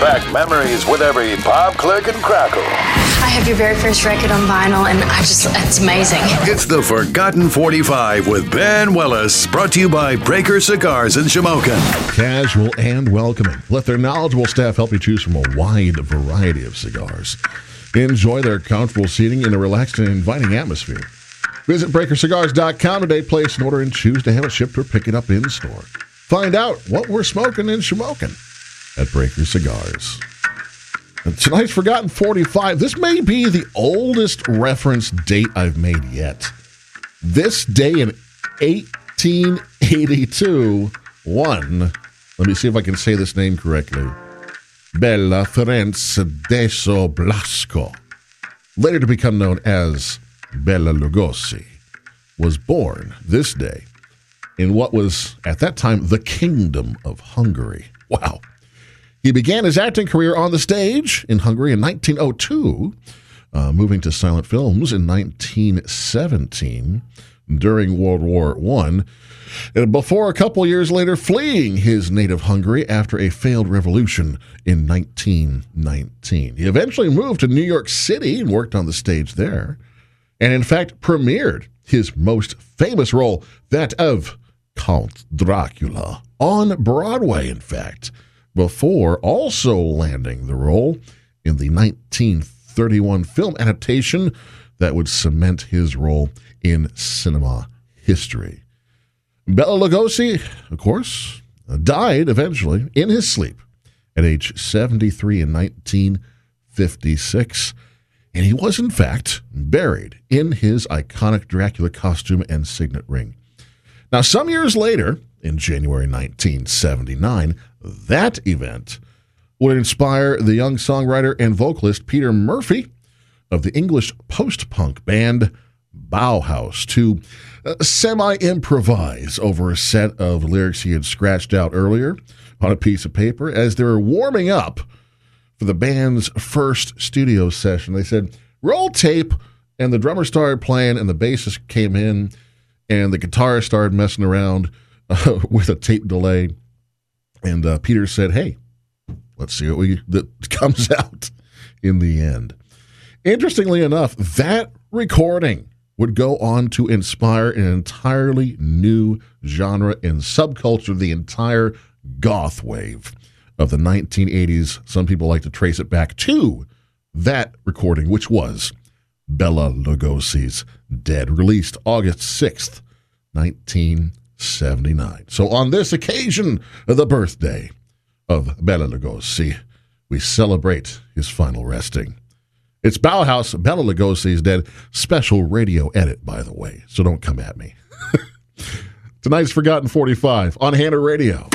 back memories with every pop, click, and crackle. I have your very first record on vinyl, and I just, it's amazing. It's the Forgotten 45 with Ben Willis, brought to you by Breaker Cigars in Shamokin. Casual and welcoming. Let their knowledgeable staff help you choose from a wide variety of cigars. Enjoy their comfortable seating in a relaxed and inviting atmosphere. Visit BreakerCigars.com today, place an order, and choose to have it shipped or pick it up in store. Find out what we're smoking in Shamokin at Breaker Cigars. And tonight's Forgotten 45. This may be the oldest reference date I've made yet. This day in 1882, one, let me see if I can say this name correctly, Béla Ferenc Dezső Blaskó, later to become known as Bela Lugosi, was born this day in what was at that time the Kingdom of Hungary. Wow. He began his acting career on the stage in Hungary in 1902, uh, moving to silent films in 1917 during World War I, and before a couple years later fleeing his native Hungary after a failed revolution in 1919. He eventually moved to New York City and worked on the stage there, and in fact premiered his most famous role, that of Count Dracula, on Broadway, in fact before also landing the role in the 1931 film adaptation that would cement his role in cinema history. Bela Lugosi, of course, uh, died eventually in his sleep at age 73 in 1956. And he was, in fact, buried in his iconic Dracula costume and signet ring. Now, some years later, in January 1979, that event would inspire the young songwriter and vocalist Peter Murphy of the English post punk band Bauhaus to uh, semi improvise over a set of lyrics he had scratched out earlier on a piece of paper as they were warming up for the band's first studio session. They said, Roll tape, and the drummer started playing, and the bassist came in, and the guitarist started messing around uh, with a tape delay. And uh, Peter said, "Hey, let's see what we that comes out in the end." Interestingly enough, that recording would go on to inspire an entirely new genre and subculture, the entire goth wave of the 1980s. Some people like to trace it back to that recording, which was Bela Lugosi's Dead, released August 6th, 19. 79. So on this occasion, the birthday of Bela Lugosi, we celebrate his final resting. It's Bauhaus, Bela Lugosi's dead. Special radio edit, by the way, so don't come at me. Tonight's Forgotten 45 on Hanna Radio.